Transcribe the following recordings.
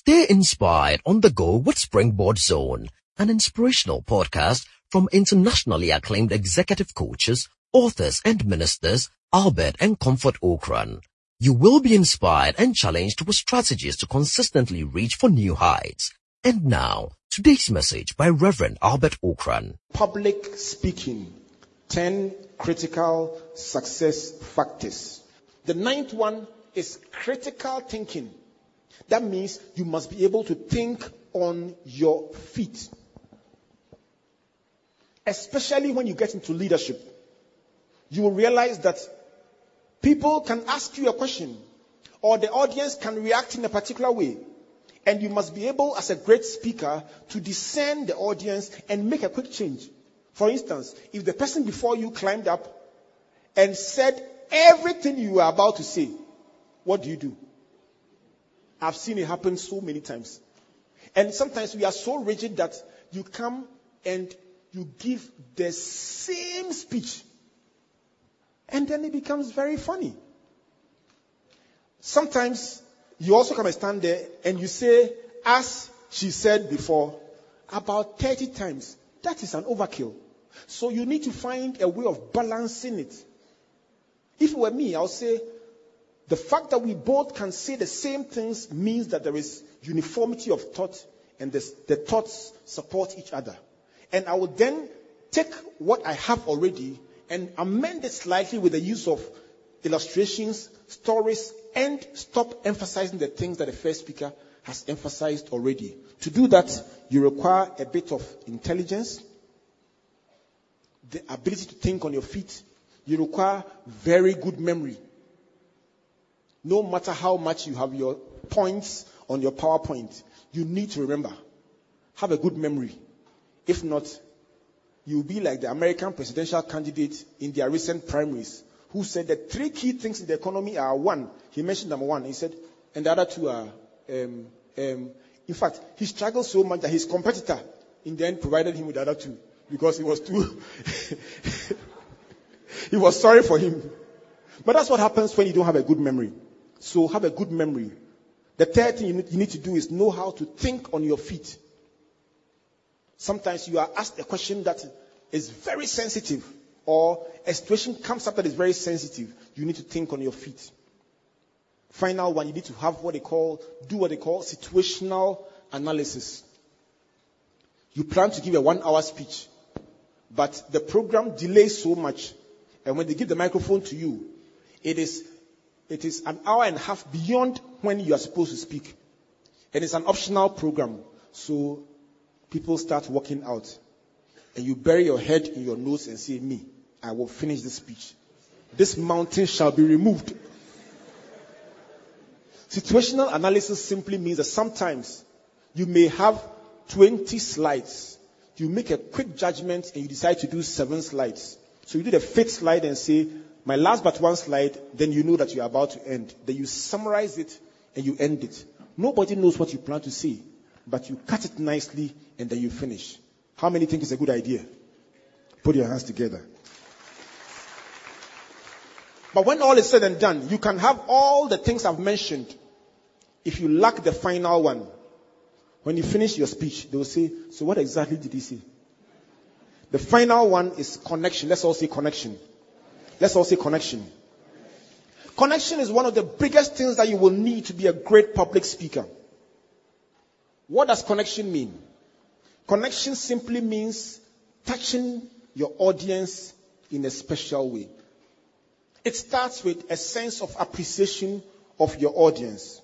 Stay inspired on the go with Springboard Zone, an inspirational podcast from internationally acclaimed executive coaches, authors and ministers Albert and Comfort Ocran. You will be inspired and challenged with strategies to consistently reach for new heights. And now, today's message by Reverend Albert Ocran. Public speaking. 10 critical success factors. The ninth one is critical thinking. That means you must be able to think on your feet. Especially when you get into leadership. You will realize that people can ask you a question or the audience can react in a particular way. And you must be able, as a great speaker, to discern the audience and make a quick change. For instance, if the person before you climbed up and said everything you were about to say, what do you do? I've seen it happen so many times. And sometimes we are so rigid that you come and you give the same speech. And then it becomes very funny. Sometimes you also come and stand there and you say, as she said before, about 30 times. That is an overkill. So you need to find a way of balancing it. If it were me, I'll say, the fact that we both can say the same things means that there is uniformity of thought and the, the thoughts support each other. And I will then take what I have already and amend it slightly with the use of illustrations, stories, and stop emphasizing the things that the first speaker has emphasized already. To do that, you require a bit of intelligence, the ability to think on your feet. You require very good memory no matter how much you have your points on your PowerPoint, you need to remember. Have a good memory. If not, you'll be like the American presidential candidate in their recent primaries who said that three key things in the economy are one. He mentioned number one. He said, and the other two are, um, um, in fact, he struggled so much that his competitor in the end provided him with the other two because he was too, he was sorry for him. But that's what happens when you don't have a good memory. So have a good memory. The third thing you need, you need to do is know how to think on your feet. Sometimes you are asked a question that is very sensitive or a situation comes up that is very sensitive. You need to think on your feet. Final one, you need to have what they call, do what they call situational analysis. You plan to give a one hour speech, but the program delays so much. And when they give the microphone to you, it is it is an hour and a half beyond when you are supposed to speak. And it's an optional program. So people start walking out. And you bury your head in your nose and say, Me, I will finish this speech. This mountain shall be removed. Situational analysis simply means that sometimes you may have 20 slides. You make a quick judgment and you decide to do seven slides. So you do the fifth slide and say, my last but one slide, then you know that you're about to end. Then you summarize it and you end it. Nobody knows what you plan to say, but you cut it nicely and then you finish. How many think it's a good idea? Put your hands together. But when all is said and done, you can have all the things I've mentioned. If you lack the final one, when you finish your speech, they will say, So what exactly did he say? The final one is connection. Let's all say connection. Let's all say connection. Connection is one of the biggest things that you will need to be a great public speaker. What does connection mean? Connection simply means touching your audience in a special way. It starts with a sense of appreciation of your audience.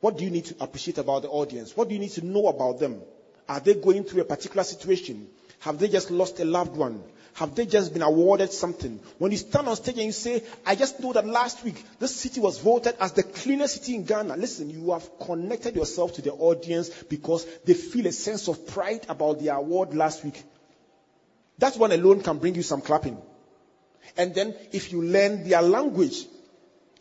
What do you need to appreciate about the audience? What do you need to know about them? Are they going through a particular situation? Have they just lost a loved one? Have they just been awarded something? When you stand on stage and you say, I just know that last week this city was voted as the cleanest city in Ghana. Listen, you have connected yourself to the audience because they feel a sense of pride about the award last week. That one alone can bring you some clapping. And then if you learn their language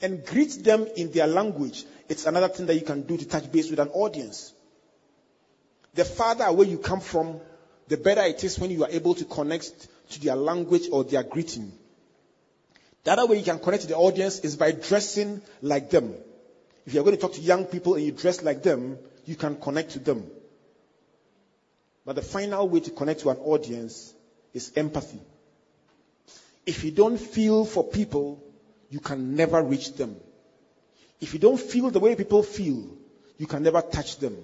and greet them in their language, it's another thing that you can do to touch base with an audience. The farther away you come from, the better it is when you are able to connect to their language or their greeting. The other way you can connect to the audience is by dressing like them. If you're going to talk to young people and you dress like them, you can connect to them. But the final way to connect to an audience is empathy. If you don't feel for people, you can never reach them. If you don't feel the way people feel, you can never touch them.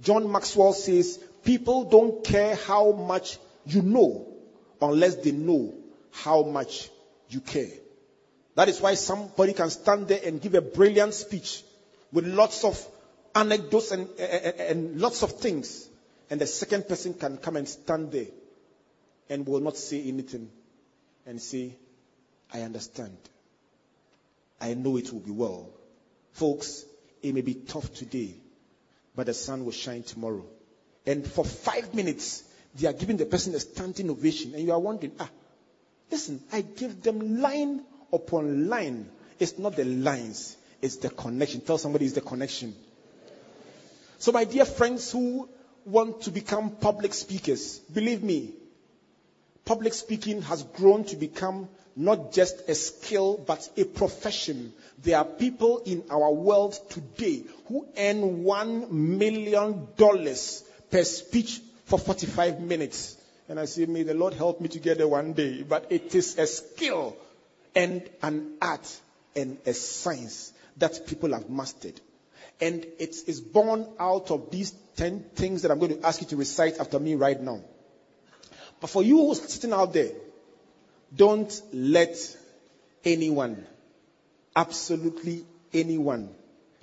John Maxwell says, people don't care how much you know unless they know how much you care. That is why somebody can stand there and give a brilliant speech with lots of anecdotes and, and, and lots of things. And the second person can come and stand there and will not say anything and say, I understand. I know it will be well. Folks, it may be tough today, but the sun will shine tomorrow. And for five minutes, they are giving the person a standing ovation. And you are wondering, ah, listen, I give them line upon line. It's not the lines, it's the connection. Tell somebody it's the connection. So, my dear friends who want to become public speakers, believe me, public speaking has grown to become not just a skill, but a profession. There are people in our world today who earn one million dollars per speech for 45 minutes. And I say, may the Lord help me to get there one day. But it is a skill and an art and a science that people have mastered. And it is born out of these 10 things that I'm going to ask you to recite after me right now. But for you who's sitting out there, don't let anyone, absolutely anyone,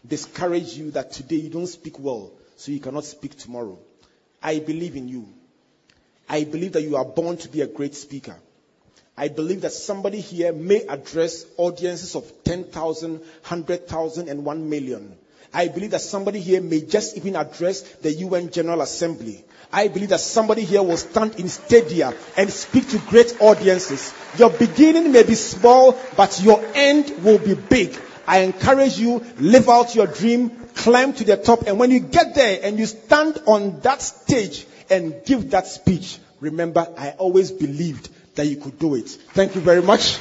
discourage you that today you don't speak well, so you cannot speak tomorrow. I believe in you. I believe that you are born to be a great speaker. I believe that somebody here may address audiences of 10,000, 100,000, and 1 million. I believe that somebody here may just even address the UN General Assembly. I believe that somebody here will stand in stadia and speak to great audiences. Your beginning may be small, but your end will be big. I encourage you, live out your dream, climb to the top, and when you get there and you stand on that stage and give that speech, remember, I always believed that you could do it. Thank you very much.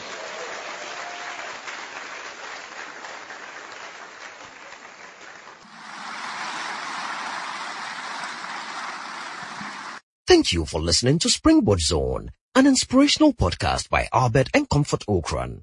Thank you for listening to Springboard Zone, an inspirational podcast by Albert and Comfort Ocran.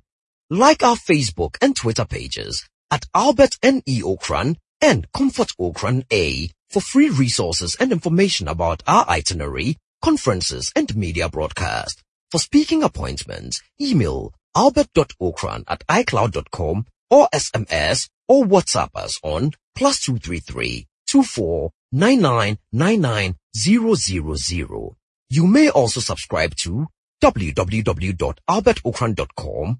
Like our Facebook and Twitter pages at Albert N.E. Ocran and Comfort Ocran A for free resources and information about our itinerary, conferences, and media broadcast. For speaking appointments, email albert.ocran at icloud.com or SMS or WhatsApp us on plus 233 24 000. You may also subscribe to www.albertocran.com,